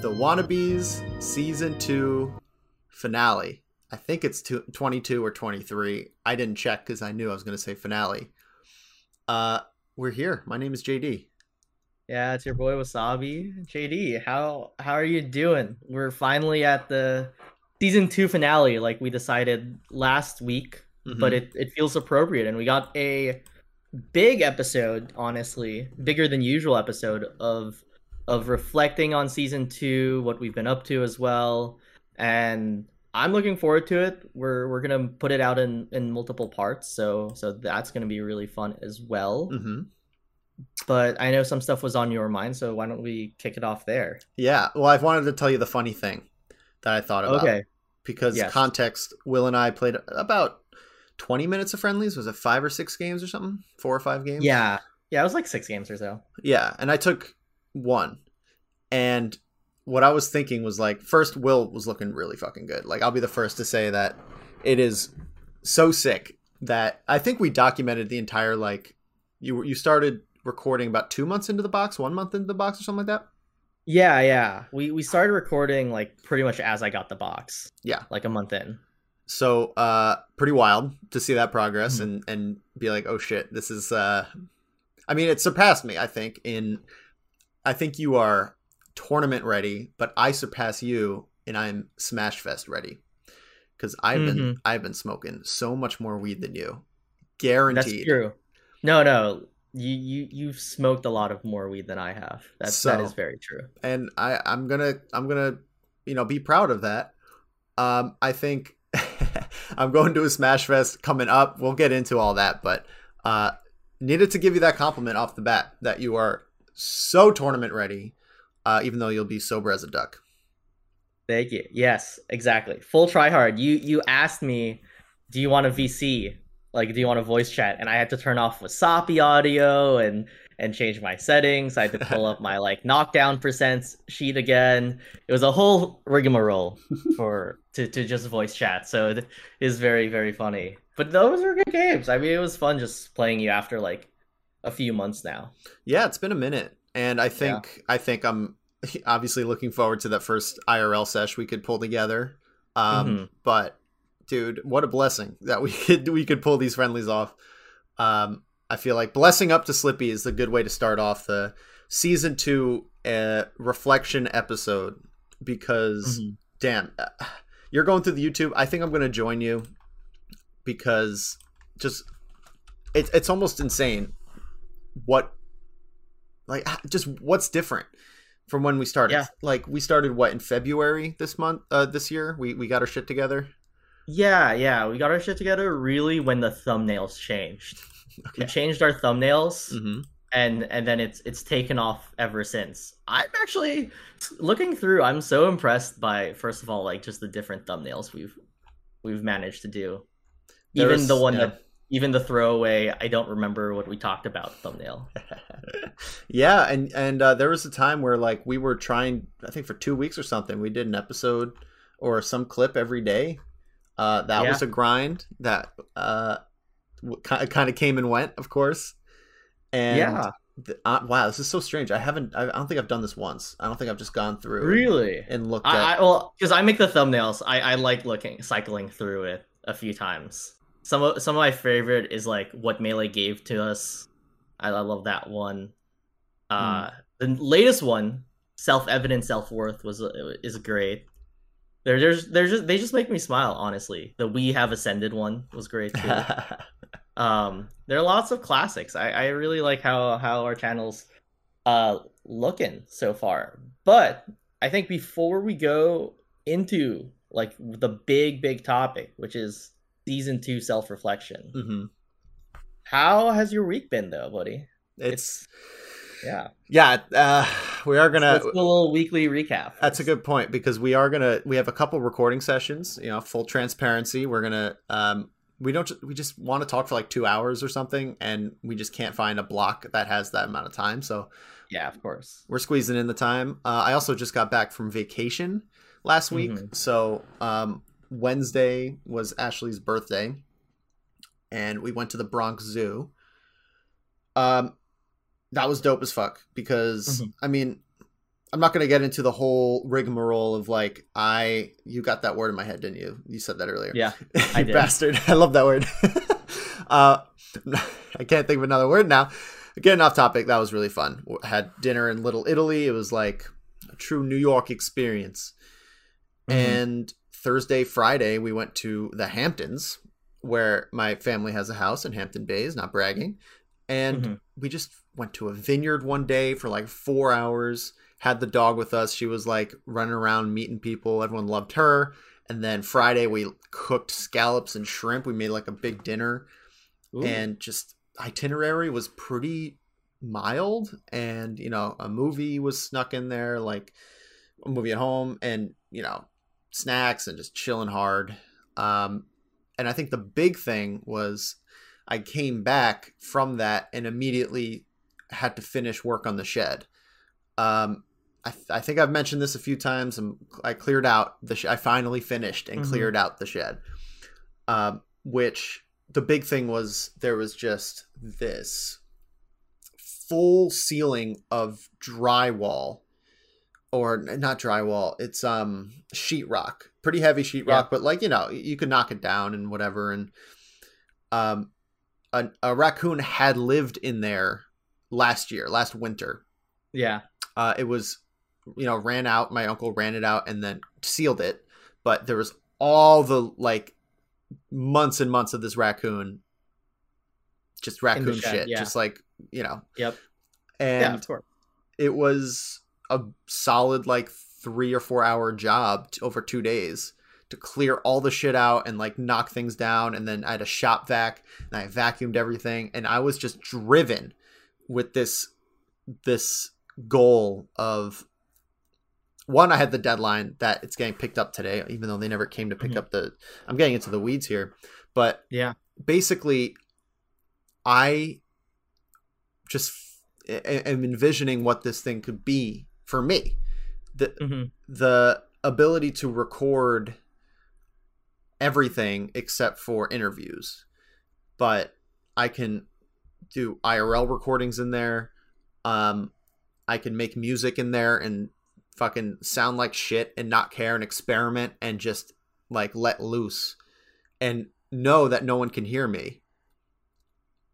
The Wannabes season two finale. I think it's two, 22 or 23. I didn't check because I knew I was going to say finale. Uh, we're here. My name is JD. Yeah, it's your boy Wassabi. JD, how how are you doing? We're finally at the season two finale, like we decided last week, Mhm. but it, it feels appropriate, and we got a big episode, honestly, bigger than usual episode of of reflecting on season two, what we've been up to as well, and I'm looking forward to it. We're we're gonna put it out in in multiple parts, so so that's gonna be really fun as well hmm but I know some stuff was on your mind, so why don't we kick it off there? Yeah. Well, I've wanted to tell you the funny thing that I thought about. Okay. Because Yes. context, Will and I played about 20 minutes of friendlies. Was it five or six games or something? Four or five games? Yeah. Yeah, it was like six games or so. Yeah, and I took one. And what I was thinking was like, first, Will was looking really fucking good. Like, I'll be the first to say that it is so sick that I think we documented the entire like you you started recording about two months into the box, one month into the box, or something like that. Yeah, yeah. We we started recording like pretty much as I got the box. Yeah. Like a month in. So, uh, pretty wild to see that progress Mhm. and and be like, oh shit, this is. uh I mean, it surpassed me. I think in, I think you are tournament ready, but I surpass you, and I'm Smash Fest ready because I've been Mhm. I've been smoking so much more weed than you, guaranteed. That's true. No, no. You you you've smoked a lot of more weed than I have. That's that So- is very true. and I I'm gonna I'm gonna you know be proud of that. Um, I think I'm going to a Smash Fest coming up. We'll get into all that, but uh, needed to give you that compliment off the bat that you are so tournament ready, uh, even though you'll be sober as a duck. Thank you. Yes, exactly. Full try hard. You you asked me, do you want a VC? Like, do you want a voice chat? And I had to turn off Wasapi audio and and change my settings. I had to pull up my like knockdown percents sheet again. It was a whole rigmarole for to to just voice chat. So it is very very funny. But those were good games. I mean, it was fun just playing you after like a few months now. Yeah, it's been a minute, and I think I think I'm obviously looking forward to that first IRL sesh we could pull together. Um, Mhm. But dude, what a blessing that we could we could pull these friendlies off. Um, I feel like blessing up to Slippi is the good way to start off the season two uh, reflection episode because Mhm. damn, uh, you're going through the YouTube. I think I'm going to join you because just it's it's almost insane what like just what's different from when we started. Yeah. Like we started what in February this month uh this year. We we got our shit together. Yeah, yeah, we got our shit together really when the thumbnails changed. We changed our thumbnails. Mhm. and and then it's it's taken off ever since. I'm actually looking through. I'm so impressed by first of all, like just the different thumbnails we've we've managed to do. Even There's- the one yeah. that even the throwaway. I don't remember what we talked about thumbnail. yeah, and and uh, there was a time where like we were trying. I think for two weeks or something, we did an episode or some clip every day. Uh, that Yeah. was a grind that uh, kind of came and went, of course. And yeah, uh, wow, this is so strange. I haven't. I, I don't think I've done this once. I don't think I've just gone through really. and looked at. I, I well because I make the thumbnails. I I like looking cycling through it a few times. Some of some of my favorite is like what melee gave to us. I, I love that one. Uh, the latest one, self evident self worth, was is great. They're there's they're just they just make me smile. Honestly, the we have ascended one was great too. um, there are lots of classics. I I really like how how our channels uh looking so far. But I think before we go into like the big big topic, which is season two self reflection, hmm how has your week been though, buddy? It's Yeah, yeah. Uh, we are gonna. do a little weekly recap. That's a good point because we are gonna we have a couple recording sessions. You know, full transparency. We're gonna um we don't we just want to talk for like two hours or something, and we just can't find a block that has that amount of time. So Yeah, of course. we're squeezing in the time. Uh, I also just got back from vacation last week, Mhm. so um, Wednesday was Ashley's birthday, and we went to the Bronx Zoo. Um, that was dope as fuck because Mhm. I mean, I'm not gonna get into the whole rigmarole of like I you got that word in my head, didn't you? You said that earlier. Yeah, you I did. bastard. I love that word. uh, I can't think of another word now. Getting off topic, that was really fun. Had dinner in Little Italy. It was like a true New York experience. Mhm. And Thursday, Friday, we went to the Hamptons, where my family has a house in Hampton Bays, not bragging. And Mhm. we just went to a vineyard one day for like four hours. Had the dog with us. She was like running around meeting people. Everyone loved her. And then Friday, we cooked scallops and shrimp. We made like a big dinner Ooh. and just itinerary was pretty mild and you know a movie was snuck in there like a movie at home and you know snacks and just chilling hard um and i think the big thing was i came back from that and immediately had to finish work on the shed um I, th- I think I've mentioned this a few times. And I cleared out the. Sh- I finally finished and Mhm. cleared out the shed, um, which the big thing was there was just this full ceiling of drywall or not drywall it's um sheetrock pretty heavy sheetrock Yeah. but like you know you could knock it down and whatever and um a, a raccoon had lived in there last year last winter yeah. uh, it was you know ran out my uncle ran it out and then sealed it but there was all the like months and months of this raccoon just raccoon shed, shit yeah. just like you know Yep. and yeah, of course. it was a solid like three or four hour job over two days to clear all the shit out and like knock things down and then i had a shop vac and i vacuumed everything and i was just driven with this this goal of one i had the deadline that it's getting picked up today even though they never came to pick Mhm. up the i'm getting into the weeds here but Yeah. basically i just am envisioning what this thing could be for me the hmm the ability to record everything except for interviews. But i can do irl recordings in there. Um i can make music in there and fucking sound like shit and not care and experiment and just like let loose and know that no one can hear me.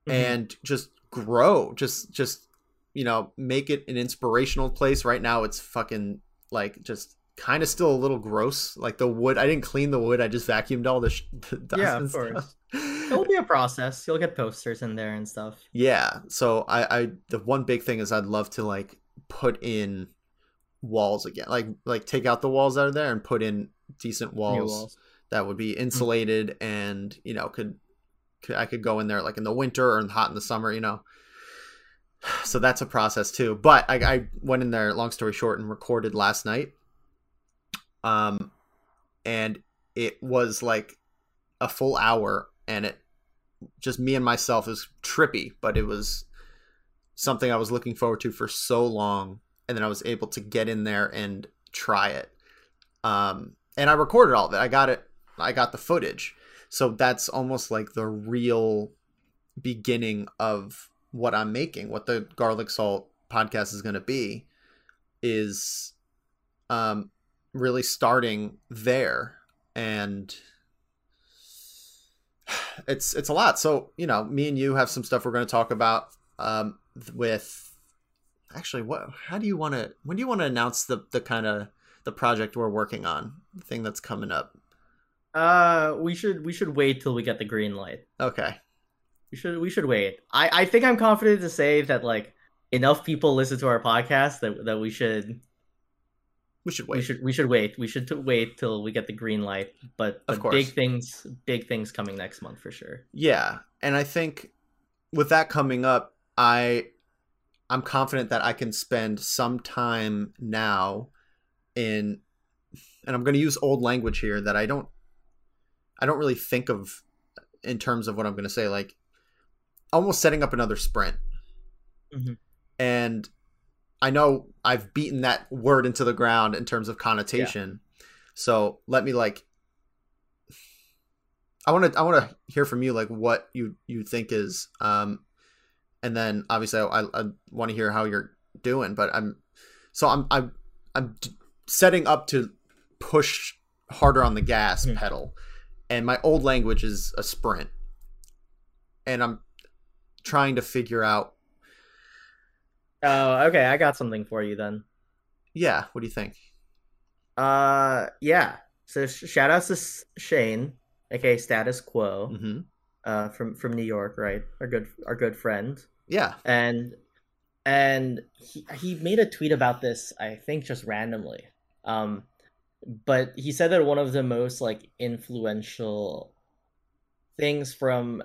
Mhm. and just grow. Just just you know make it an inspirational place. Right now it's fucking like just kind of still a little gross like the wood i didn't clean the wood i just vacuumed all the, sh- the dust Yeah, of course. It'll be a process. You'll get posters in there and stuff. yeah so i i the one big thing is i'd love to like put in walls again like like take out the walls out of there and put in decent walls, walls. that would be mm-hmm. insulated and you know could, could i could go in there like in the winter or in hot in the summer you know so that's a process too but I, I went in there long story short and recorded last night um and it was like a full hour and it just me and myself is trippy but it was something i was looking forward to for so long and then i was able to get in there and try it. Um and i recorded all of it. I got it i got the footage. So that's almost like the real beginning of what i'm making what the garlic salt podcast is going to be is um really starting there and it's it's a lot so you know me and you have some stuff we're going to talk about um with actually what how do you want to when do you want to announce the the kind of the project we're working on the thing that's coming up Uh, we should we should wait till we get the green light. okay We should we should wait. I I think I'm confident to say that like enough people listen to our podcast that that we should we should wait we should we should wait. We should t- wait till we get the green light. But, Of course. big things big things coming next month for sure. Yeah, and I think with that coming up, I I'm confident that I can spend some time now in and I'm going to use old language here that I don't I don't really think of in terms of what I'm going to say like almost setting up another sprint. Mhm. And I know I've beaten that word into the ground in terms of connotation. So let me like I want to I want to hear from you like what you you think is um and then obviously I I, I want to hear how you're doing, but I'm so I'm I'm I'm setting up to push harder on the gas Hmm. pedal and my old language is a sprint. And I'm trying to figure out Oh, okay. I got something for you then. yeah, what do you think? Uh, yeah. So sh- shout outs to S- Shane, aka Status Quo, Mhm. uh, from from New York, right? Our good our good friend, Yeah. and and he he made a tweet about this. I think just randomly. Um, but he said that one of the most like influential things from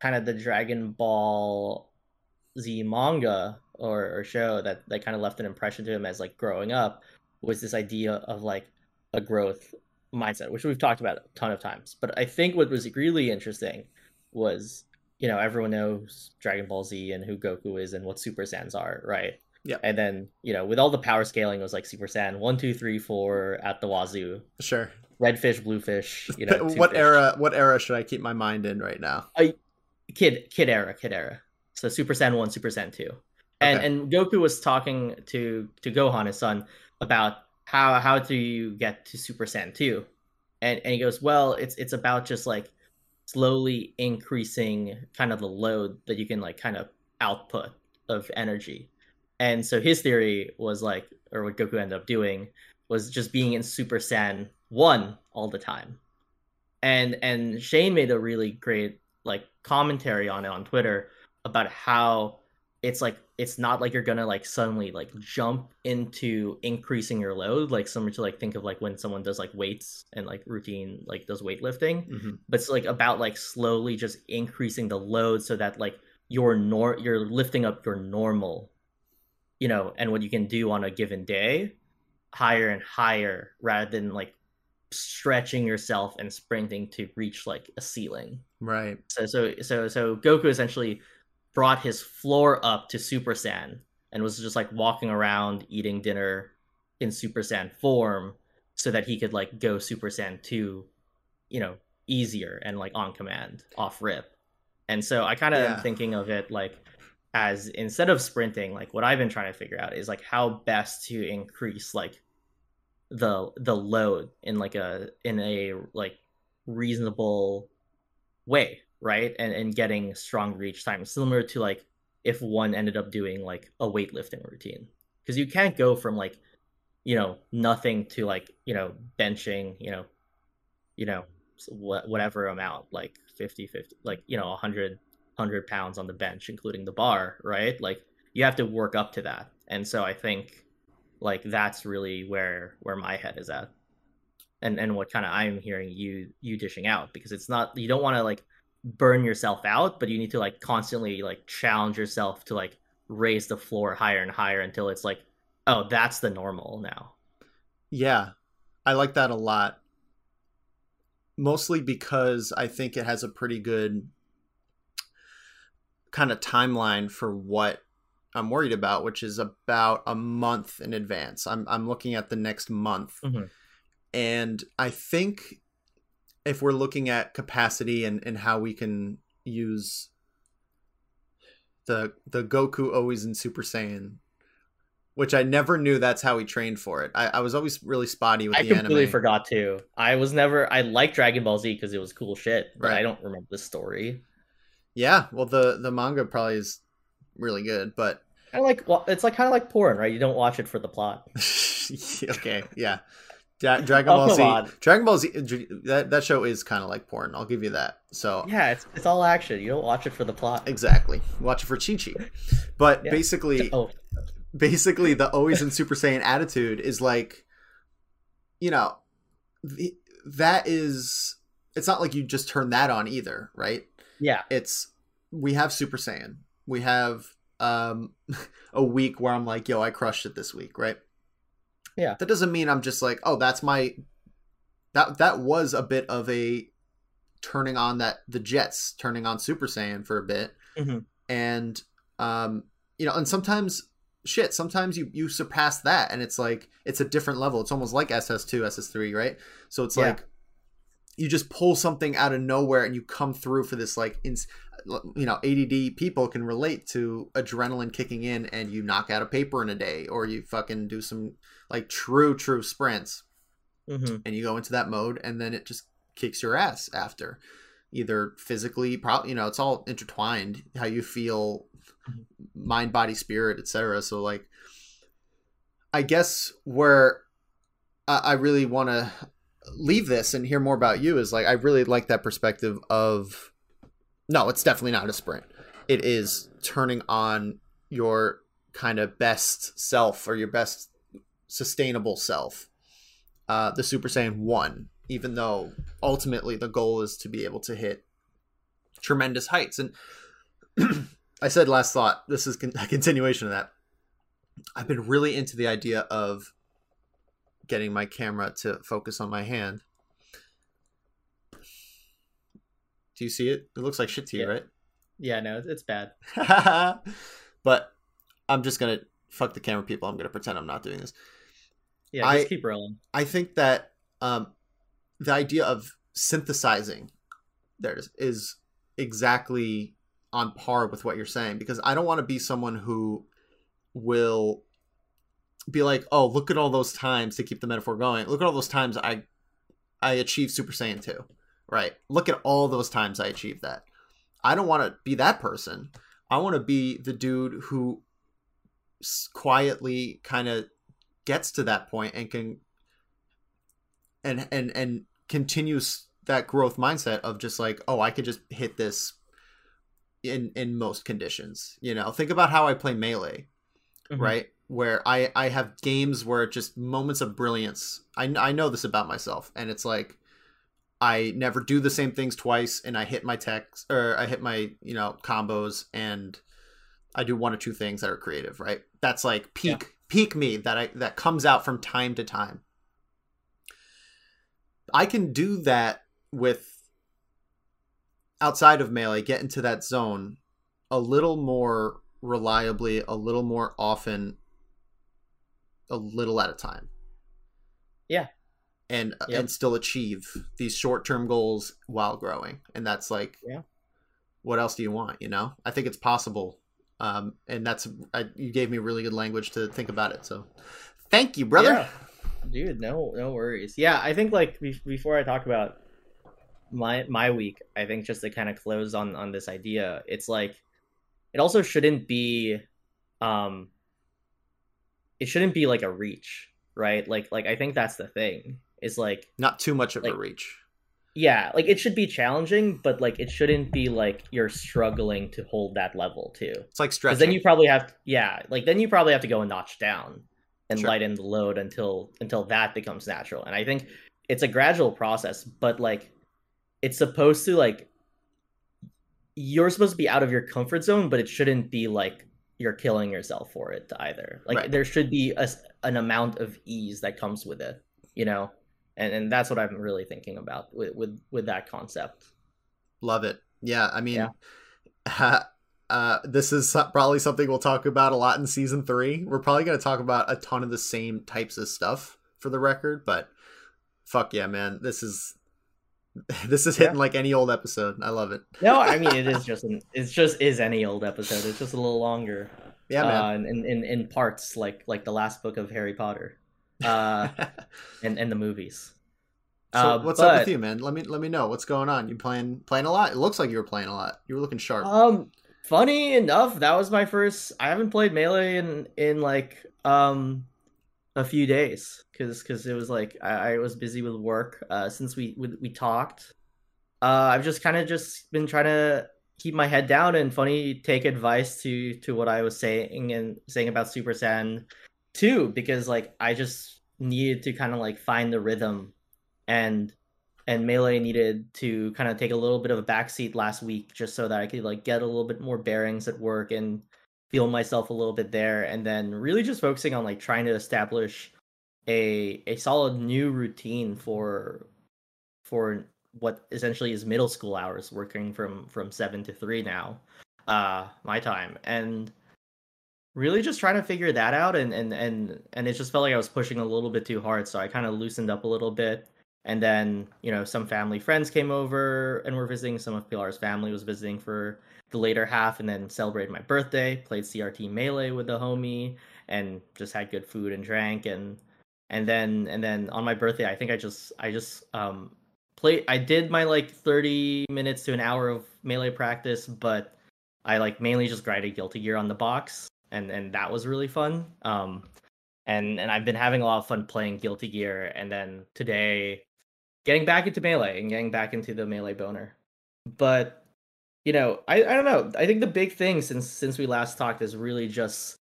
kind of the Dragon Ball Z manga or, or show that that kind of left an impression to him as like growing up was this idea of like a growth mindset, which we've talked about a ton of times. But I think what was really interesting was, you know, everyone knows Dragon Ball Z and who Goku is and what Super Saiyans are, right? Yep. And then, you know, with all the power scaling, it was like Super Saiyan one, two, three, four at the wazoo. Sure. Red fish, blue fish, you know. what fish. era what era should I keep my mind in right now? kid kid era kid era so super saiyan 1 super saiyan 2 and Okay. and goku was talking to to gohan his son about how how do you get to super saiyan 2 and and he goes well it's it's about just like slowly increasing kind of the load that you can like kind of output of energy. And so his theory was like or what goku ended up doing was just being in super saiyan 1 all the time. And and shane made a really great like commentary on it on Twitter about how it's like it's not like you're gonna like suddenly like jump into increasing your load like similar to like think of like when someone does like weights and like routine like does weightlifting Mhm. but it's like about like slowly just increasing the load so that like your nor you're lifting up your normal you know and what you can do on a given day higher and higher rather than like stretching yourself and sprinting to reach like a ceiling Right. so so so so Goku essentially brought his floor up to Super Saiyan and was just like walking around eating dinner in Super Saiyan form so that he could like go Super Saiyan 2, you know, easier and like on command, off rip. And so I kind of Yeah. am thinking of it like as instead of sprinting, like what I've been trying to figure out is like how best to increase like the the load in like a in a like reasonable way, right? And and getting strong reach time, similar to like if one ended up doing like a weightlifting routine, because you can't go from like you know nothing to like you know benching, you know, you know whatever amount like 50 50 like you know 100 100 pounds on the bench including the bar right? Like you have to work up to that. And so i think like that's really where where my head is at. And and what kind of i'm hearing you you dishing out because it's not you don't want to like burn yourself out but you need to like constantly like challenge yourself to like raise the floor higher and higher until it's like oh that's the normal now Yeah. I like that a lot. Mostly because I think it has a pretty good kind of timeline for what I'm worried about, which is about a month in advance. I'm I'm looking at the next month. Mhm. And I think if we're looking at capacity and, and how we can use the the Goku always in Super Saiyan, which I never knew that's how he trained for it. I, I was always really spotty with I the anime. I completely forgot too. I was never. I liked Dragon Ball Z because it was cool shit, but Right. I don't remember the story. Yeah, well the the manga probably is really good, but I like. Well, it's like kind of like porn, right? You don't watch it for the plot. okay, yeah. Dra- Dragon Oh, Ball Z, on. Dragon Ball Z, that that show is kind of like porn. I'll give you that. So Yeah, it's it's all action. You don't watch it for the plot. exactly, watch it for Chi Chi. But Yeah. basically, Oh, basically the always in Super Saiyan attitude is like, you know, the, that is. It's not like you just turn that on either, right? yeah, it's we have Super Saiyan. We have um a week where I'm like, yo, I crushed it this week, right? Yeah. That doesn't mean I'm just like, oh, that's my that that was a bit of a turning on that the Jets turning on Super Saiyan for a bit. Mhm. And um you know, and sometimes shit sometimes you you surpass that and it's like it's a different level it's almost like ss2 ss3 right so it's Yeah. like you just pull something out of nowhere and you come through for this like ins- you know add people can relate to adrenaline kicking in and you knock out a paper in a day or you fucking do some like true true sprints. Hmm and you go into that mode and then it just kicks your ass after. Either physically probably you know it's all intertwined how you feel Mhm. mind body spirit etc so like i guess where i, I really want to leave this and hear more about you is like i really like that perspective of no it's definitely not a sprint. It is turning on your kind of best self or your best sustainable self uh, the Super Saiyan 1, even though ultimately the goal is to be able to hit tremendous heights. And I said last thought, this is a continuation of that. I've been really into the idea of getting my camera to focus on my hand. Do you see it? It looks like shit to you, Yeah. right? Yeah, no, it's bad. but I'm just gonna fuck the camera people. I'm gonna pretend I'm not doing this. Yeah, I- just keep rolling. I think that um, the idea of synthesizing there it is, is exactly on par with what you're saying because I don't want to be someone who will be like, "Oh, look at all those times to keep the metaphor going. Look at all those times I I achieved Super Saiyan 2." Right? Look at all those times I achieved that. I don't want to be that person. I want to be the dude who quietly kind of gets to that point and can and and and continues that growth mindset of just like oh i could just hit this in in most conditions you know? Think about how i play melee Mhm. right? Where i i have games where just moments of brilliance. I i know this about myself and it's like i never do the same things twice and i hit my techs or i hit my you know combos and i do one or two things that are creative right that's like peak peak me that i that comes out from time to time i can do that with outside of melee get into that zone a little more reliably a little more often a little at a time Yeah. and uh, Yep. and still achieve these short-term goals while growing and that's like Yeah. what else do you want you know i think it's possible um and that's I, you gave me really good language to think about it so thank you brother Yeah. Dude, no, no worries. Yeah, I think like be- before I talk about my my week, I think just to kind of close on on this idea, it's like it also shouldn't be, um, it shouldn't be like a reach, right? Like like I think that's the thing. Is like not too much of a reach yeah, like it should be challenging, but like it shouldn't be like you're struggling to hold that level too. it's like Because stretching then you probably have, yeah, like then you probably have to go a notch down and Sure. lighten the load until until that becomes natural. And I think it's a gradual process, but like it's supposed to like you're supposed to be out of your comfort zone, but it shouldn't be like you're killing yourself for it either. Like Right. there should be a, an amount of ease that comes with it, you know. And and that's what I'm really thinking about with with, with that concept. Love it. Yeah, I mean, Yeah. uh, this is probably something we'll talk about a lot in season three. We're probably going to talk about a ton of the same types of stuff for the record, but fuck yeah, man, this is this is hitting like any old episode. I love it. No, I mean it is just an it's just is any old episode. It's just a little longer. Yeah, man. Uh, in, in in parts like like the last book of Harry Potter. Uh and, and the movies. so uh, what's up with you, man? Let me let me know what's going on. You playing playing a lot? It looks like you were playing a lot. You were looking sharp. Um funny enough, that was my first I haven't played Melee in in like um a few days cuz cuz it was like I, I was busy with work uh since we we, we talked. Uh I've just kind of just been trying to keep my head down and funny take advice to to what I was saying and saying about Super Saiyan 2 because like I just needed to kind of like find the rhythm. And and melee needed to kind of take a little bit of a backseat last week just so that I could like get a little bit more bearings at work and feel myself a little bit there and then really just focusing on like trying to establish a a solid new routine for for what essentially is middle school hours working from from 7 to 3 now uh my time. And really just trying to figure that out and and and and it just felt like I was pushing a little bit too hard so I kind of loosened up a little bit. And then you know some family friends came over and were visiting some of Pilar's family was visiting for the later half and then celebrated my birthday played CRT melee with the homie and just had good food and drank and and then and then on my birthday I think I just I just um played I did my like 30 minutes to an hour of melee practice but I like mainly just grinded Guilty Gear on the box and and that was really fun. Um, and and I've been having a lot of fun playing Guilty Gear, and then today getting back into melee and getting back into the melee boner. But you know, I I don't know. I think the big thing since since we last talked is really just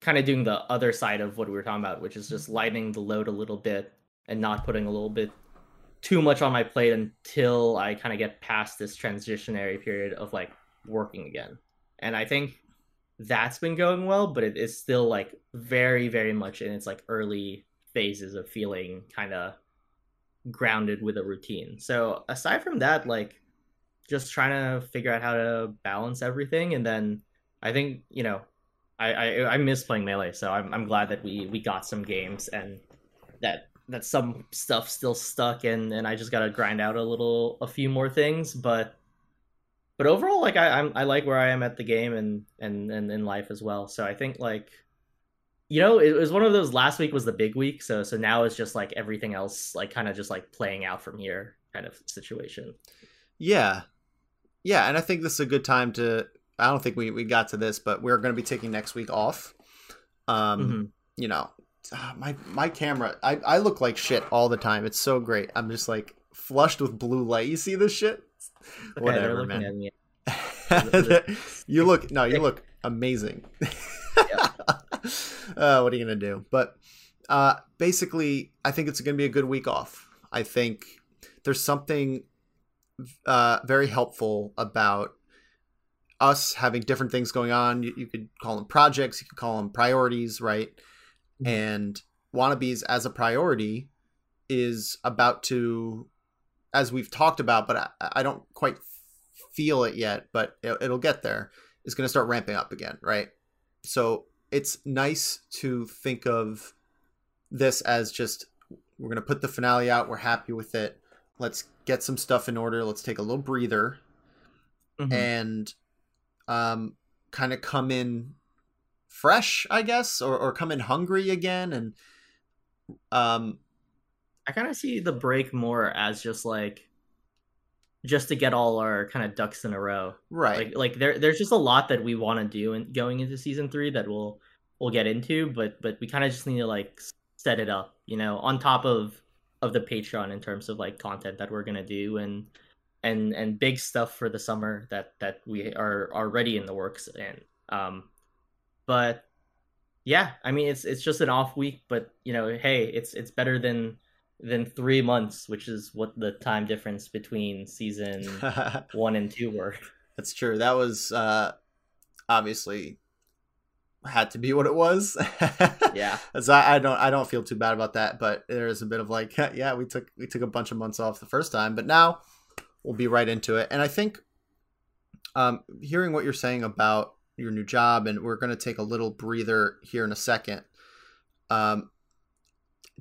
kind of doing the other side of what we were talking about, which is just lightening the load a little bit and not putting a little bit too much on my plate until I kind of get past this transitionary period of like working again. And I think that's been going well, but it is still like very, very much in its like early phases of feeling kind of grounded with a routine. So aside from that, like just trying to figure out how to balance everything, and then I think you know, I I, I miss playing melee, so I'm I'm glad that we we got some games and that that some stuff still stuck and and I just got to grind out a little a few more things, but but overall, like I, I'm, I like where I am at the game and and and in life as well. So I think like, you know, it was one of those. Last week was the big week, so so now it's just like everything else, like kind of just like playing out from here, kind of situation. Yeah, yeah, and I think this is a good time to. I don't think we we got to this, but we're going to be taking next week off. Um, mm-hmm. you know, ah, my my camera, I I look like shit all the time. It's so great. I'm just like flushed with blue light. You see this shit? Okay, Whatever, man. you look no, you look amazing. uh, what are you gonna do? But uh, basically, I think it's gonna be a good week off. I think there's something uh, very helpful about us having different things going on. You, you, could call them projects, you could call them priorities, right? Mm-hmm. And wannabes as a priority is about to as we've talked about, but I, I don't quite feel it yet, but it, it'll get there, is going to start ramping up again, right? So it's nice to think of this as just we're going to put the finale out, we're happy with it. Let's get some stuff in order. Let's take a little breather mm-hmm. and um, kind of come in fresh, I guess, or, or come in hungry again. And um, I kind of see the break more as just like just to get all our kind of ducks in a row. Right. Like like there there's just a lot that we want to do in going into season 3 that we'll we'll get into, but but we kind of just need to like set it up, you know, on top of of the Patreon in terms of like content that we're going to do and and and big stuff for the summer that that we are already in the works and um but yeah, I mean it's it's just an off week, but you know, hey, it's it's better than than three months, which is what the time difference between season one and two were. That's true. That was uh, obviously had to be what it was. yeah. So I, I, don't I don't feel too bad about that, but there is a bit of like, yeah, we took we took a bunch of months off the first time, but now we'll be right into it. And I think um, hearing what you're saying about your new job, and we're going to take a little breather here in a second. Um,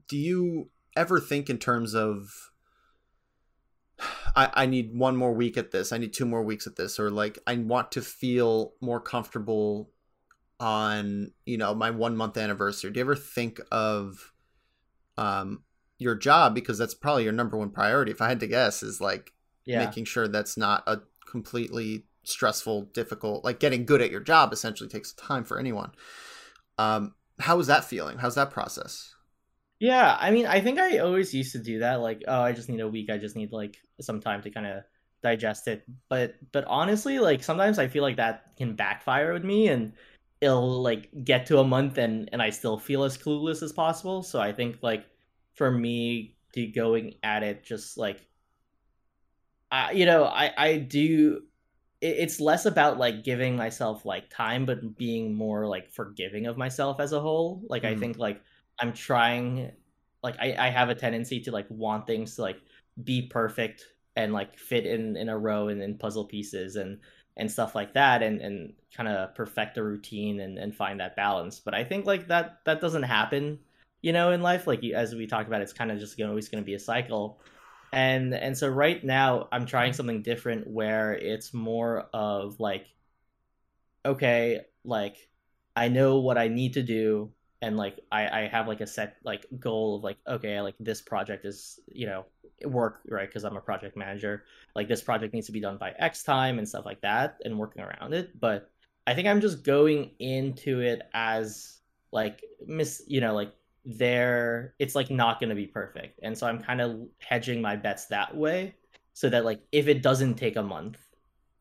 do you ever think in terms of I, I need one more week at this, I need two more weeks at this, or like I want to feel more comfortable on, you know, my one month anniversary. Do you ever think of um your job because that's probably your number one priority if i had to guess is like yeah. making sure that's not a completely stressful difficult like getting good at your job essentially takes time for anyone um how was that feeling how's that process yeah, I mean, I think I always used to do that. Like, oh, I just need a week. I just need like some time to kind of digest it. But but honestly, like sometimes I feel like that can backfire with me, and it'll like get to a month and and I still feel as clueless as possible. So I think like for me to going at it, just like, I you know, I I do. It's less about like giving myself like time, but being more like forgiving of myself as a whole. Like mm. I think like I'm trying like I, I have a tendency to like want things to like be perfect and like fit in in a row and in puzzle pieces and and stuff like that and and kind of perfect a routine and and find that balance. But i think like that that doesn't happen you know in life. Like as we talked about it's kind of just always going to be a cycle. And and so right now i'm trying something different where it's more of like okay like i know what i need to do and like I, I have like a set like goal of like okay like this project is you know work right because i'm a project manager. Like this project needs to be done by x time and stuff like that and working around it. But i think i'm just going into it as like miss you know like there it's like not going to be perfect. And so i'm kind of hedging my bets that way so that like if it doesn't take a month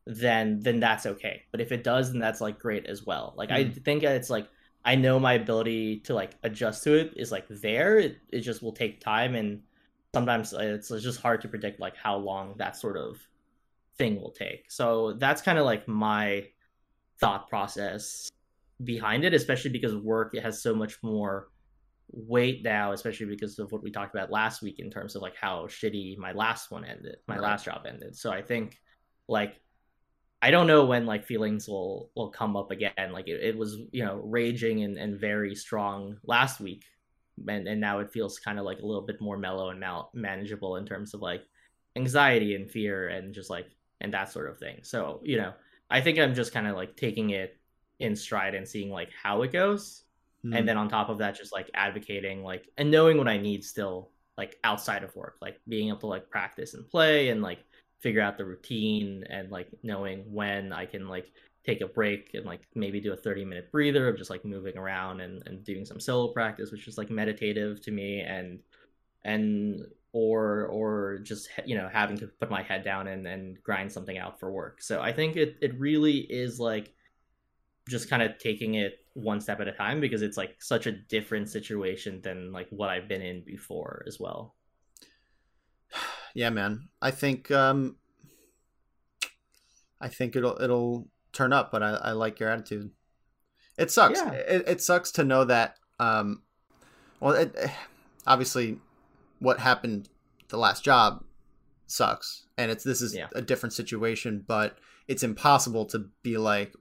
then then that's okay. But if it does then that's like great as well. Like mm. i think it's like I know my ability to like adjust to it is like there. It, it just will take time, and sometimes uh, it's, it's just hard to predict like how long that sort of thing will take. So that's kind of like my thought process behind it, especially because work it has so much more weight now, especially because of what we talked about last week in terms of like how shitty my last one ended, my right. last job ended. So I think like I don't know when like feelings will will come up again. Like it, it was you know raging and, and very strong last week, and and now it feels kind of like a little bit more mellow and mal- manageable in terms of like anxiety and fear and just like and that sort of thing. So you know I think I'm just kind of like taking it in stride and seeing like how it goes, mm. and then on top of that just like advocating like and knowing what I need still like outside of work, like being able to like practice and play and like figure out the routine and like knowing when I can like take a break and like maybe do a 30 minute breather of just like moving around and, and doing some solo practice which is like meditative to me and and or or just you know having to put my head down and and grind something out for work. So i think it it really is like just kind of taking it one step at a time because it's like such a different situation than like what i've been in before as well yeah, man. I think um, I think it'll it'll turn up, but I, I like your attitude. It sucks. Yeah. It, it sucks to know that. Um, well, it, obviously, what happened the last job sucks, and it's this is yeah. a different situation, but it's impossible to be like,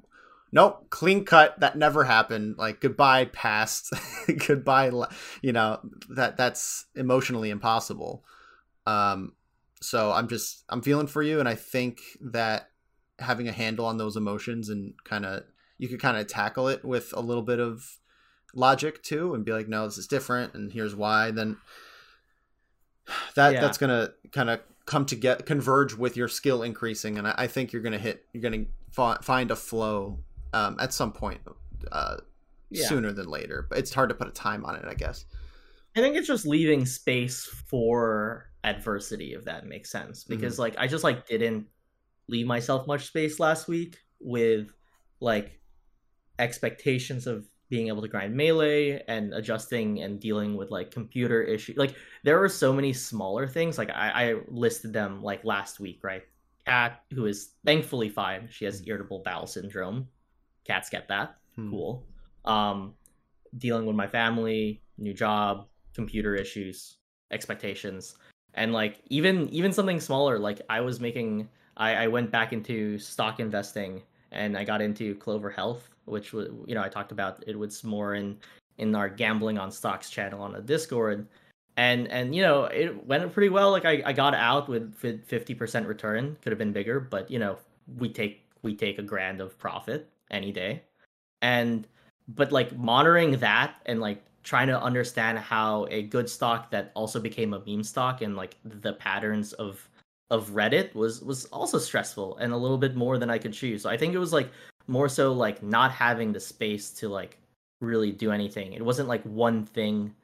nope, clean cut. That never happened. Like goodbye, past. goodbye. You know that that's emotionally impossible. Um, so I'm just I'm feeling for you, and I think that having a handle on those emotions and kind of you could kind of tackle it with a little bit of logic too, and be like, no, this is different, and here's why. Then that yeah. that's gonna kind of come to get converge with your skill increasing, and I, I think you're gonna hit you're gonna fa- find a flow um, at some point uh, yeah. sooner than later. But it's hard to put a time on it, I guess. I think it's just leaving space for adversity if that makes sense. Because mm-hmm. like i just like didn't leave myself much space last week with like expectations of being able to grind melee and adjusting and dealing with like computer issues. Like there were so many smaller things. Like I, I listed them like last week right? Cat who is thankfully fine. She has mm-hmm. irritable bowel syndrome. Cats get that. Hmm. cool. Um dealing with my family new job computer issues expectations and like even even something smaller like i was making i i went back into stock investing and i got into clover health which was you know i talked about it was more in in our gambling on stocks channel on the discord. And and you know it went pretty well. Like i, I got out with 50% return could have been bigger but you know we take we take a grand of profit any day. And but like monitoring that and like trying to understand how a good stock that also became a meme stock and like the patterns of of Reddit was was also stressful and a little bit more than I could choose. So I think it was like more so like not having the space to like really do anything. It wasn't like one thing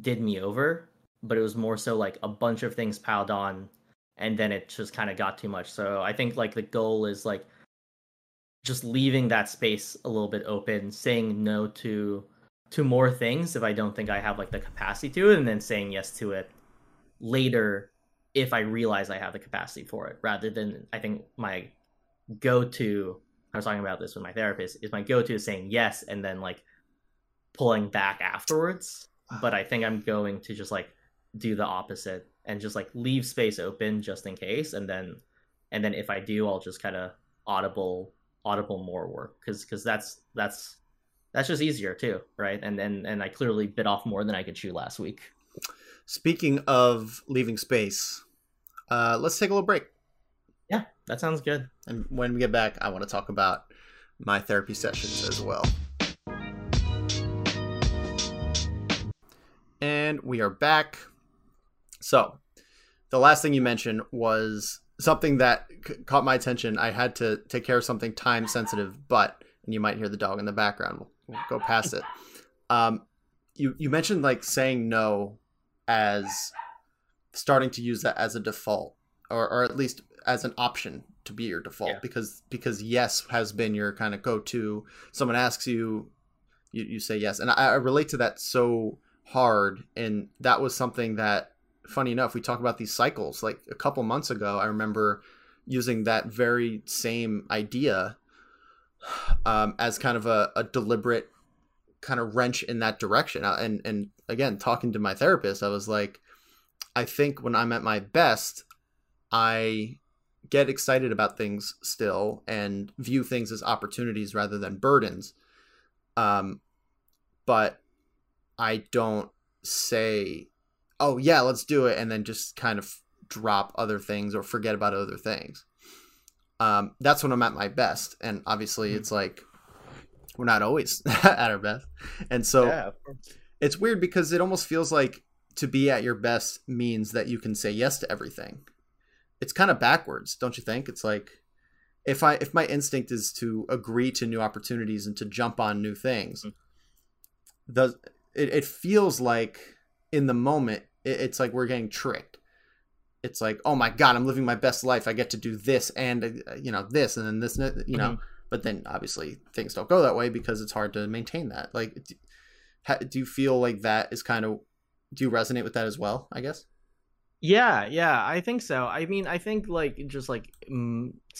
did me over, but it was more so like a bunch of things piled on and then it just kind of got too much. So I think like the goal is like just leaving that space a little bit open, saying no to to more things if I don't think I have like the capacity to it, and then saying yes to it later if I realize I have the capacity for it, rather than I think my go to. I was talking about this with my therapist. Is my go to saying yes and then like pulling back afterwards. But I think I'm going to just like do the opposite and just like leave space open just in case, and then and then if I do, I'll just kind of audible audible more work because because that's that's that's just easier too, right? And and and I clearly bit off more than I could chew last week. Speaking of leaving space, uh, let's take a little break. Yeah, that sounds good. And when we get back, I want to talk about my therapy sessions as well. And we are back. So, the last thing you mentioned was something that c- caught my attention. I had to take care of something time sensitive, but and you might hear the dog in the background. We'll, go past it. Um, you you mentioned like saying no as starting to use that as a default, or or at least as an option to be your default Yeah. because because yes has been your kind of go to. Someone asks you, you you say yes, and I, I relate to that so hard, and that was something that funny enough, we talk about these cycles. Like a couple months ago, I remember using that very same idea um, as kind of a, a deliberate kind of wrench in that direction. Uh, And and again, talking to my therapist, I was like, I think when I'm at my best, I get excited about things still and view things as opportunities rather than burdens. Um, but I don't say oh yeah let's do it and then just kind of drop other things or forget about other things um, that's when i'm at my best. And obviously Mhm. it's like we're not always at our best. And so yeah, it's weird because it almost feels like to be at your best means that you can say yes to everything. It's kind of backwards don't you think? It's like if i if my instinct is to agree to new opportunities and to jump on new things Mhm. the it, it feels like in the moment it, it's like we're getting tricked it's like oh my god i'm living my best life i get to do this and uh, you know this and then this you know Mhm. but then obviously things don't go that way because it's hard to maintain that like do, you feel like that is kind of do you resonate with that as well i guess Yeah, yeah, I think so. I mean, I think like just like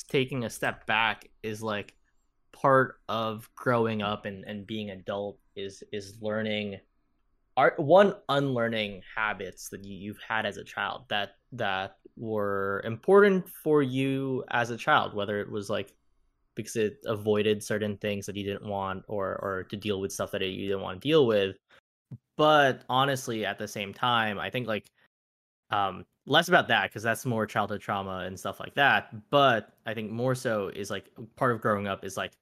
taking a step back is like part of growing up and and being adult is is learning art one unlearning habits that you, you've had as a child that that were important for you as a child whether it was like because it avoided certain things that you didn't want or or to deal with stuff that you didn't want to deal with. But honestly at the same time i think like um less about that because that's more childhood trauma and stuff like that. But i think more so is like part of growing up is like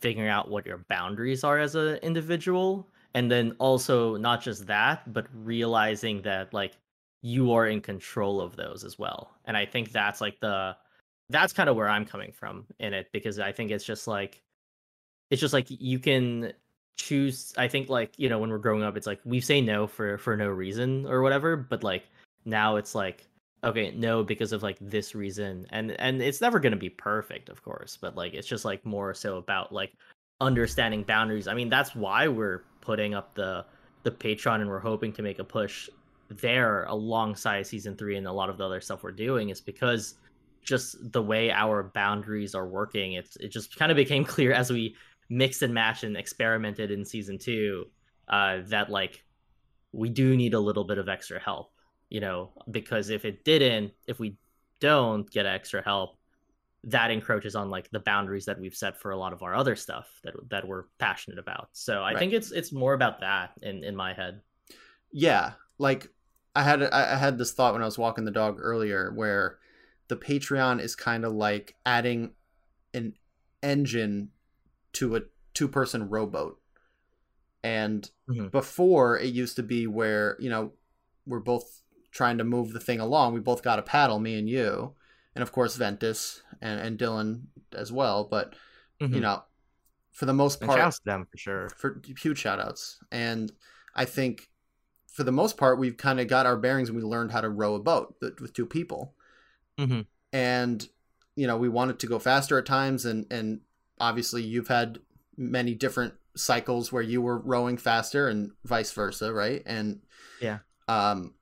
figuring out what your boundaries are as an individual. And then also not just that but realizing that like you are in control of those as well and i think that's like the that's kind of where i'm coming from in it because i think it's just like it's just like you can choose i think like you know when we're growing up it's like we say no for for no reason or whatever but like now it's like okay no because of like this reason and and it's never going to be perfect of course but like it's just like more so about like understanding boundaries. I mean that's why we're putting up the the patreon and we're hoping to make a push there alongside season three and a lot of the other stuff we're doing is because just the way our boundaries are working it's it just kind of became clear as we mixed and matched and experimented in season two uh that like we do need a little bit of extra help you know? Because if it didn't if we don't get extra help that encroaches on like the boundaries that we've set for a lot of our other stuff that that we're passionate about. So i Right. think it's it's more about that in in my head. Yeah like i had i had this thought when i was walking the dog earlier where the patreon is kind of like adding an engine to a two person rowboat and Mhm. before it used to be where you know we're both trying to move the thing along we both got a paddle me and you and of course ventus and, and dylan as well but you Mhm. know for the most and part shouts to them for sure for huge shout outs. And I think for the most part, we've kind of got our bearings and we learned how to row a boat with two people. Mhm. And, you know, we wanted to go faster at times. And, and obviously, you've had many different cycles where you were rowing faster and vice versa, right? And, Yeah. Um,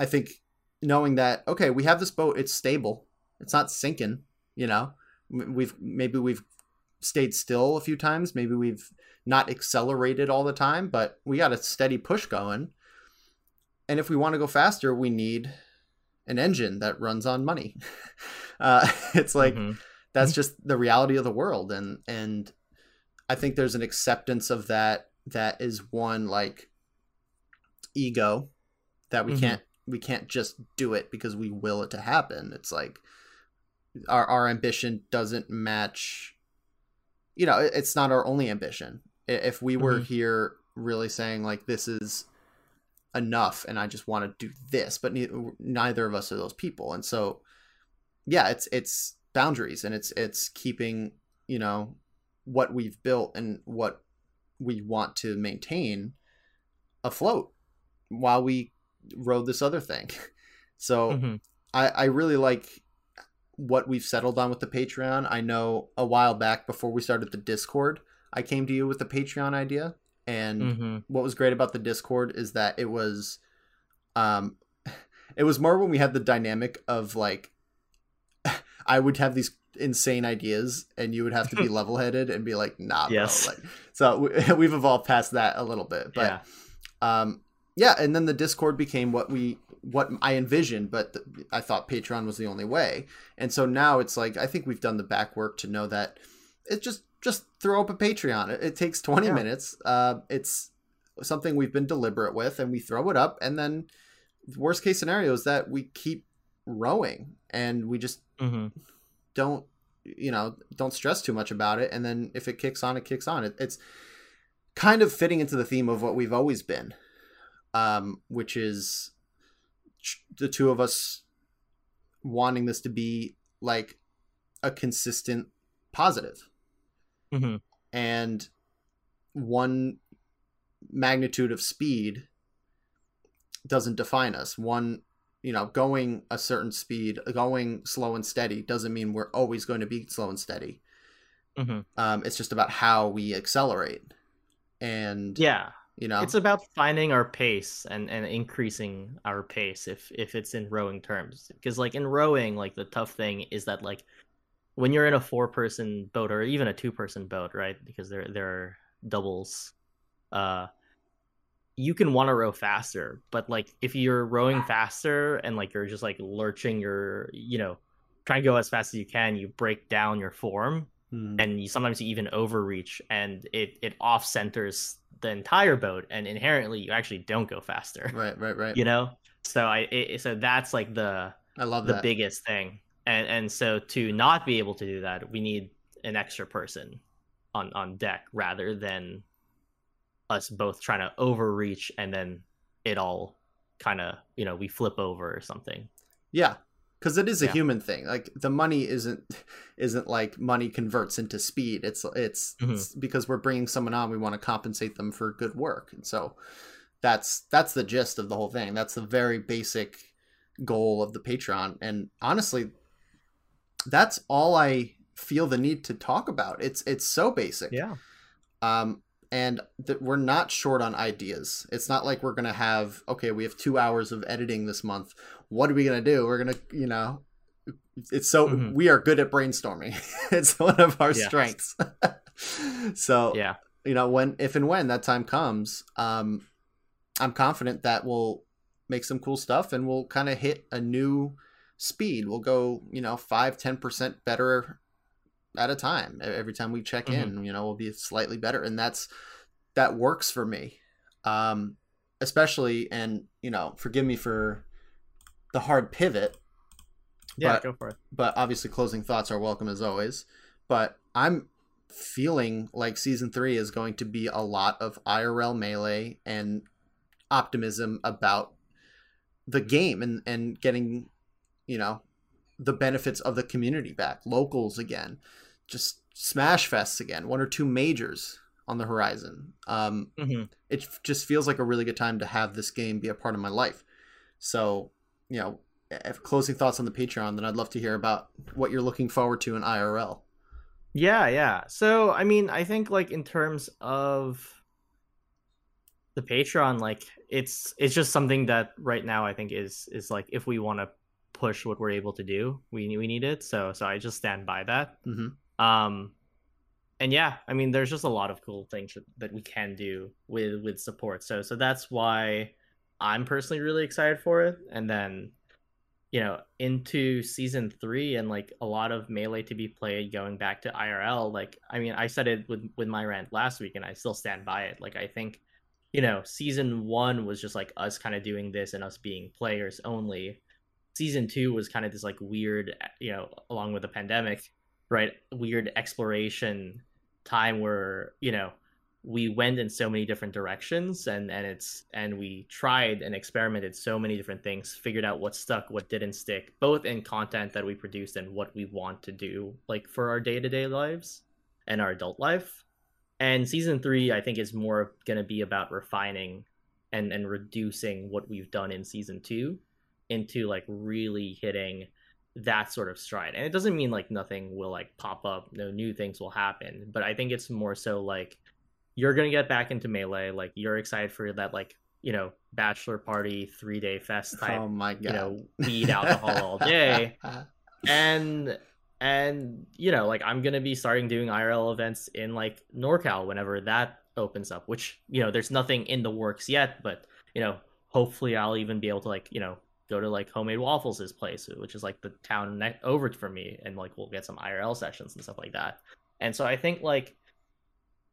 I think knowing that, okay, we have this boat, it's stable, it's not sinking, you know, we've maybe we've stayed still a few times, maybe we've not accelerated all the time, but we got a steady push going. And if we want to go faster, we need an engine that runs on money. Uh, it's like Mhm. that's just the reality of the world and and i think there's an acceptance of that that is one like ego that we Mhm. can't we can't just do it because we will it to happen it's like our our ambition doesn't match you know it's not our only ambition if we were Mhm. here really saying like this is enough and i just want to do this but ne- neither of us are those people and so yeah it's it's boundaries and it's it's keeping you know what we've built and what we want to maintain afloat while we rode this other thing so Mhm. I, I really like what we've settled on with the Patreon. I know a while back before we started the Discord, I came to you with the Patreon idea. And Mhm. what was great about the Discord is that it was um it was more when we had the dynamic of like I would have these insane ideas and you would have to be level headed and be like, nah, bro. Yes. Like, so we, we've evolved past that a little bit. But yeah. um yeah and then the discord became what we what i envisioned but th- i thought patreon was the only way and so now it's like i think we've done the back work to know that it just just throw up a patreon it, it takes 20 Yeah. minutes uh it's something we've been deliberate with and we throw it up and then worst case scenario is that we keep rowing and we just Mhm. don't you know don't stress too much about it and then if it kicks on it kicks on it, it's kind of fitting into the theme of what we've always been um which is the two of us wanting this to be like a consistent positive Mhm. and one magnitude of speed doesn't define us one you know going a certain speed going slow and steady doesn't mean we're always going to be slow and steady Mhm. um, it's just about how we accelerate and Yeah. you know It's about finding our pace and, and increasing our pace if if it's in rowing terms. Because like in rowing, like the tough thing is that like when you're in a four person boat or even a two person boat, right? Because there there are doubles, uh you can want to row faster, but like if you're rowing faster and like you're just like lurching your you know, trying to go as fast as you can, you break down your form Hmm. and you sometimes you even overreach and it it off centers the entire boat and inherently you actually don't go faster right right right you know so i it, so that's like the i love the that biggest thing and and so to not be able to do that we need an extra person on on deck rather than us both trying to overreach and then it all kind of you know we flip over or something Yeah, because it is a Yeah. human thing. Like the money isn't isn't like money converts into speed. It's it's, Mhm. it's because we're bringing someone on. We want to compensate them for good work, and so that's that's the gist of the whole thing. That's the very basic goal of the Patreon. And honestly, that's all I feel the need to talk about. It's it's so basic. yeah um, and that we're not short on ideas. It's not like we're gonna have okay, we have two hours of editing this month. What are we gonna do? We're gonna, you know, it's so Mhm. we are good at brainstorming. it's one of our Yes. strengths. so yeah you know, when if and when that time comes, um, I'm confident that we'll make some cool stuff and we'll kind of hit a new speed. We'll go, you know, five, ten percent better at a time. Every time we check in, you know, we'll be slightly better. And that's that works for me. Um, especially and, you know, forgive me for the hard pivot, yeah But- go for it but obviously closing thoughts are welcome as always. But I'm feeling like season three is going to be a lot of IRL melee and optimism about the game and and getting, you know, the benefits of the community back, locals again, just smash fests again, one or two majors on the horizon. Um, Mhm. it just feels like a really good time to have this game be a part of my life. So, you know, if closing thoughts on the Patreon, then I'd love to hear about what you're looking forward to in IRL. Yeah, yeah. So, I mean, I think like in terms of the Patreon, like it's it's just something that right now I think is is like if we want to push what we're able to do, we we need it. So, so I just stand by that. hmm Um, and yeah, I mean, there's just a lot of cool things that- that we can do with with support. So, so that's why I'm personally really excited for it. And then you know, into season three and like a lot of melee to be played going back to IRL. Like, I mean, I said it with with my rant last week, and I still stand by it. Like, I think, you know, season one was just like us kind of doing this and us being players only. Season two was kind of this like weird, eh, you know, along with the pandemic, right? Weird exploration time where you know we went in so many different directions and and it's and we tried and experimented so many different things figured out what stuck what didn't stick both in content that we produced and what we want to do like for our day-to-day lives and our adult life and season three i think is more going to be about refining and and reducing what we've done in season two into like really hitting that sort of stride and it doesn't mean like nothing will like pop up no new things will happen but i think it's more so like you're gonna get back into melee. Like you're excited for that, like you know, bachelor party three day fest type. Oh my god! You know, weed alcohol all day, and and you know, like I'm gonna be starting doing IRL events in like NorCal whenever that opens up. Which you know, there's nothing in the works yet, but you know, hopefully I'll even be able to like you know go to like homemade waffles' place, which is like the town ne- over for me, and like we'll get some IRL sessions and stuff like that. And so I think like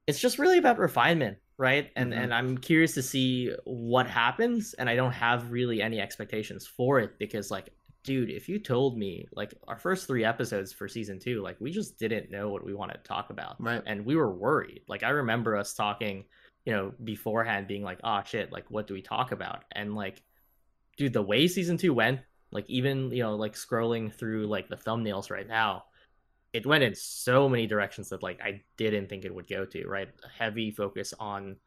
it's just really about refinement right? And mm-hmm. and i'm curious to see what happens and i don't have really any expectations for it because like dude if you told me like our first three episodes for season two like we just didn't know what we wanted to talk about. Right. And we were worried. Like i remember us talking you know beforehand being like oh shit like what do we talk about? And like dude the way season two went like even you know like scrolling through like the thumbnails right now it went in so many directions that like I didn't think it would go to, right? Heavy focus on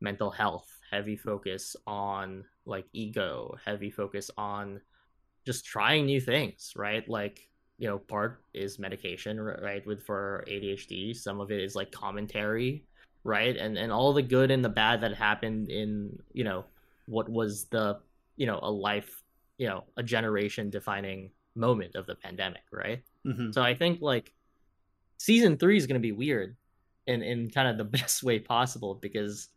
mental health, heavy focus on like ego, heavy focus on just trying new things, right? Like, you know, part is medication, right? With for ADHD, some of it is like commentary, right? And and all the good and the bad that happened in, you know, what was the, you know, a life, you know, a generation defining moment of the pandemic, right? Mm-hmm. So I think like season three is going to be weird in in kind of the best way possible because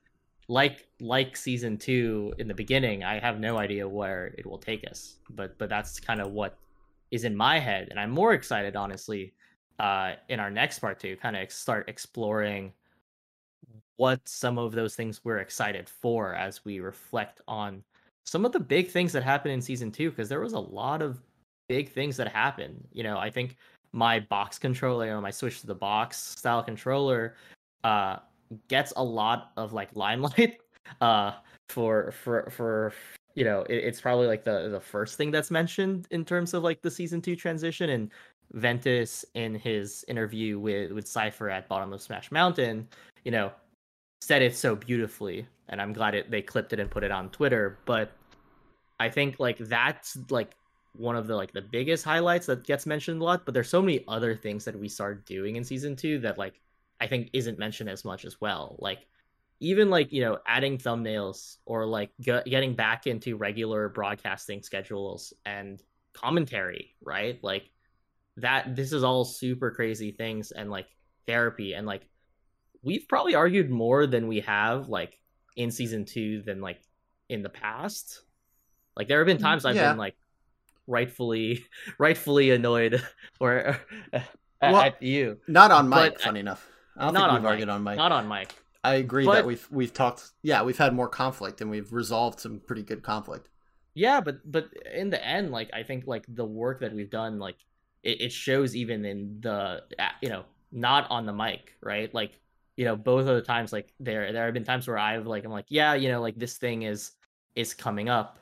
like like season two in the beginning, I have no idea where it will take us. But but that's kind of what is in my head, and I'm more excited, honestly, uh, in our next part to kind of start exploring what some of those things we're excited for as we reflect on some of the big things that happened in season two because there was a lot of big things that happened. You know, I think my box controller, you know, my switch to the box style controller, uh, gets a lot of like limelight. Uh, for for for you know, it, it's probably like the the first thing that's mentioned in terms of like the season two transition. And Ventus in his interview with with Cipher at Bottom of Smash Mountain, you know, said it so beautifully, and I'm glad it they clipped it and put it on Twitter. But I think like that's like one of the like the biggest highlights that gets mentioned a lot but there's so many other things that we started doing in season two that like i think isn't mentioned as much as well like even like you know adding thumbnails or like g- getting back into regular broadcasting schedules and commentary right like that this is all super crazy things and like therapy and like we've probably argued more than we have like in season two than like in the past like there have been mm, times i've yeah. been like rightfully rightfully annoyed or uh, well, at you. Not on mic, but, funny enough. I don't not think we've argued on mic. Not on mic. I agree but, that we've we've talked yeah, we've had more conflict and we've resolved some pretty good conflict. Yeah, but but in the end, like I think like the work that we've done, like it, it shows even in the you know, not on the mic, right? Like, you know, both of the times like there there have been times where I've like I'm like, yeah, you know, like this thing is is coming up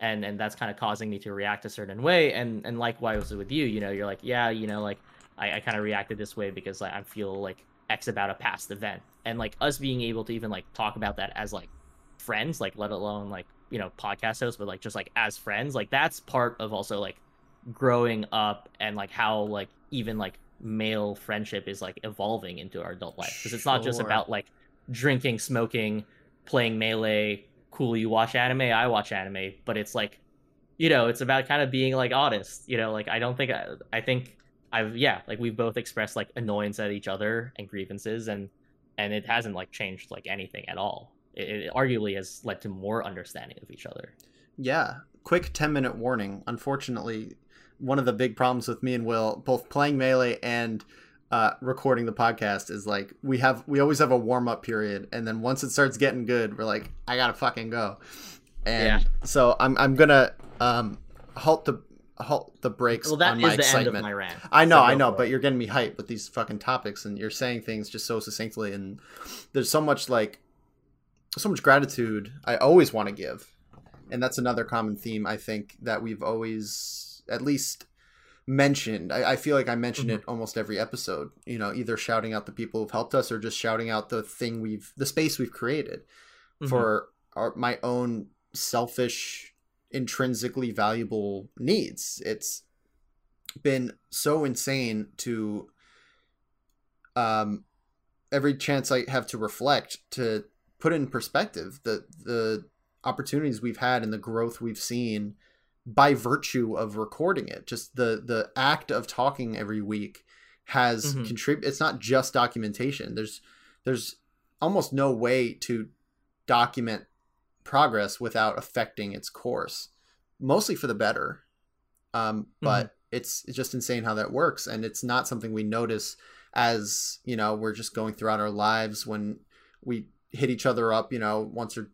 and and that's kind of causing me to react a certain way and and likewise with you you know you're like yeah you know like i, I kind of reacted this way because like i feel like x about a past event and like us being able to even like talk about that as like friends like let alone like you know podcast hosts but like just like as friends like that's part of also like growing up and like how like even like male friendship is like evolving into our adult life. Because it's not just about like drinking smoking playing melee cool you watch anime i watch anime. But it's like you know it's about kind of being like honest you know? Like i don't think i, I think i've yeah like we've both expressed like annoyance at each other and grievances and and it hasn't like changed like anything at all. It, it arguably has led to more understanding of each other. Yeah. Quick 10 minute warning. Unfortunately, one of the big problems with me and Will, both playing Melee and uh, recording the podcast, is like we have we always have a warm up period, and then once it starts getting good, we're like, I gotta fucking go. And Yeah. so I'm I'm gonna um, halt the halt the brakes Well, that on is the excitement. end of my rant. I know, So I know, but it. you're getting me hyped with these fucking topics, and you're saying things just so succinctly, and there's so much like, so much gratitude I always want to give, and that's another common theme I think that we've always at least mentioned. I, I feel like I mention Mhm. it almost every episode. You know, either shouting out the people who've helped us, or just shouting out the thing we've, the space we've created Mhm. for our, my own selfish, intrinsically valuable needs. It's been so insane to um every chance I have to reflect to put in perspective the the opportunities we've had and the growth we've seen by virtue of recording it. Just the the act of talking every week has Mhm. contrib it's not just documentation. There's there's almost no way to document progress without affecting its course mostly for the better. Um, but it's it's just insane how that works. And it's not something we notice as you know we're just going throughout our lives when we hit each other up you know once or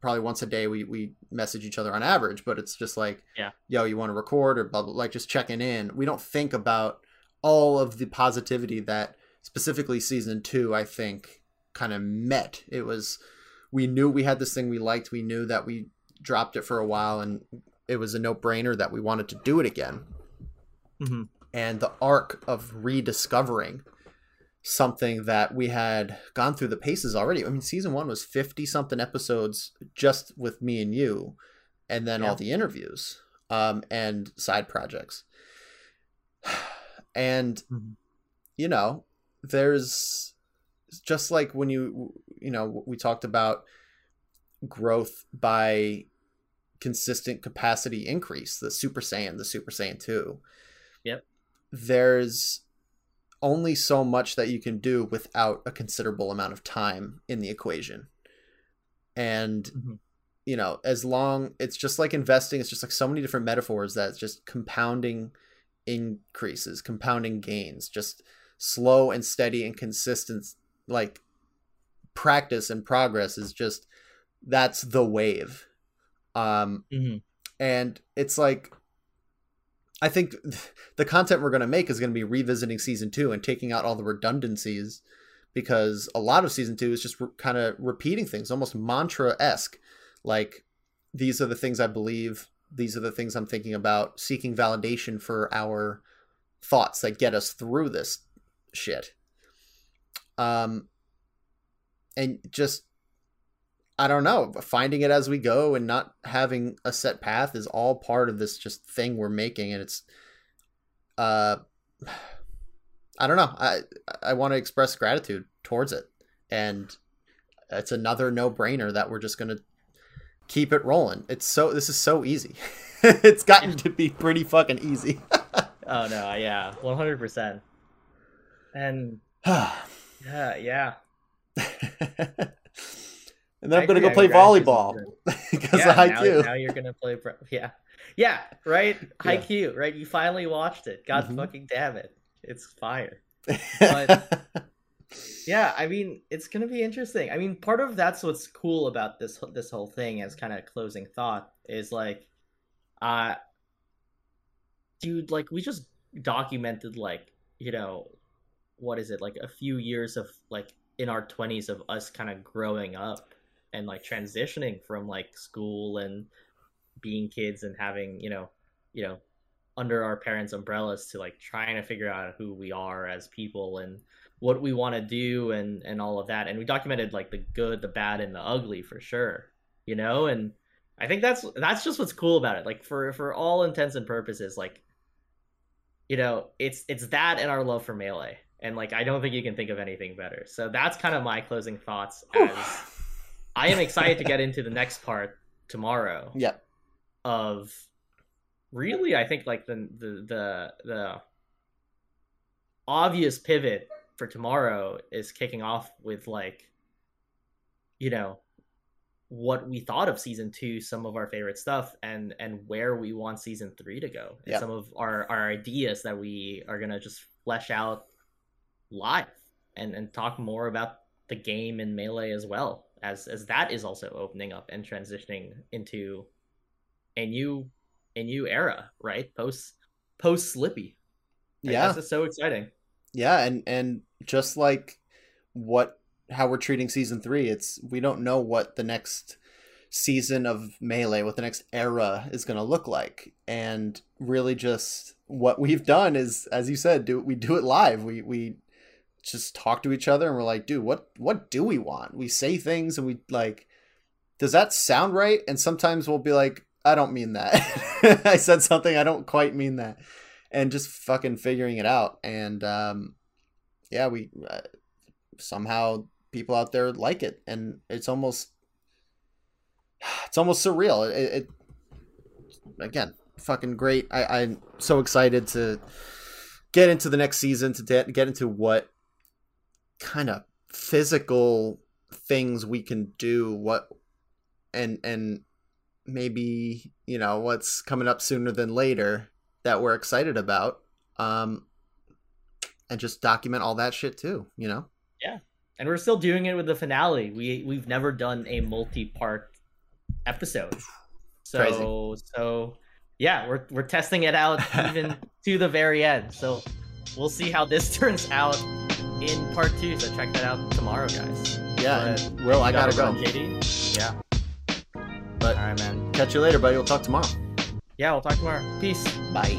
probably once a day we we message each other on average but it's just like Yeah. yo you want to record or blah blah like just checking in we don't think about all of the positivity that specifically season two i think kind of met it was we knew we had this thing we liked we knew that we dropped it for a while and it was a no-brainer that we wanted to do it again Mhm. and the arc of rediscovering something that we had gone through the paces already. I mean, season one was 50 something episodes just with me and you, and then Yeah. all the interviews um, and side projects. And, Mhm. you know, there's just like when you, you know, we talked about growth by consistent capacity increase, the Super Saiyan, the Super Saiyan 2. Yep. There's only so much that you can do without a considerable amount of time in the equation. And Mhm. you know, as long it's just like investing, it's just like so many different metaphors that just compounding increases, compounding gains, just slow and steady and consistent like practice and progress is just that's the wave. Um Mhm. and it's like i think the content we're going to make is going to be revisiting season two and taking out all the redundancies because a lot of season two is just re- kind of repeating things almost mantra-esque. Like these are the things i believe these are the things i'm thinking about seeking validation for our thoughts that get us through this shit. Um and just I don't know, finding it as we go and not having a set path is all part of this just thing we're making and it's uh I don't know. I I want to express gratitude towards it. And it's another no-brainer that we're just going to keep it rolling. It's so this is so easy. it's gotten to be pretty fucking easy. Oh no, yeah, one hundred percent. And yeah, yeah. and then I'm gonna go play agree. I think volleyball because yeah, of now, IQ. now you're gonna play. Pro- yeah, yeah, right. Yeah. Haikyuu, right? You finally watched it. God Mhm. fucking damn it, it's fire. but- Yeah, I mean, it's gonna be interesting. I mean, part of that's what's cool about this this whole thing as kind of closing thought is like, uh, dude, like we just documented like you know, what is it like a few years of like in our twenties of us kind of growing up and like transitioning from like school and being kids and having you know, you know, under our parents' umbrellas to like trying to figure out who we are as people and what we want to do and and all of that. And we documented like the good the bad and the ugly for sure you know? And i think that's that's just what's cool about it. Like for for all intents and purposes like you know it's it's that and our love for melee. And like i don't think you can think of anything better. So that's kind of my closing thoughts as i am excited to get into the next part tomorrow yep. of really i think like the the the, the obvious pivot for tomorrow is kicking off with like you know what we thought of season two, some of our favorite stuff, and and where we want season three to go, and Yep. some of our our ideas that we are gonna just flesh out live and and talk more about the game and melee as well as as that is also opening up and transitioning into a new a new era, right? Post post Slippi. Like, Yeah. this is so exciting. Yeah, and and just like what how we're treating season three, it's we don't know what the next season of melee, what the next era is going to look like, and really just what we've done is, as you said, do we do it live? We we just talk to each other and we're like, dude, what what do we want? We say things and we like, does that sound right? And sometimes we'll be like, I don't mean that. I said something I don't quite mean that and just fucking figuring it out and um yeah we uh, somehow people out there like it and it's almost it's almost surreal it, it again fucking great i i'm so excited to get into the next season to de- get into what kind of physical things we can do what and and maybe you know what's coming up sooner than later that we're excited about um and just document all that shit too you know yeah and we're still doing it with the finale. We we've never done a multi-part episode, so Crazy. so yeah, we're we're testing it out even to the very end. So we'll see how this turns out in part two. So check that out tomorrow, guys. yeah But and will i You gotta go JD. Yeah. But- all right, man. catch you later buddy we'll talk tomorrow Yeah, we'll talk tomorrow. Peace. bye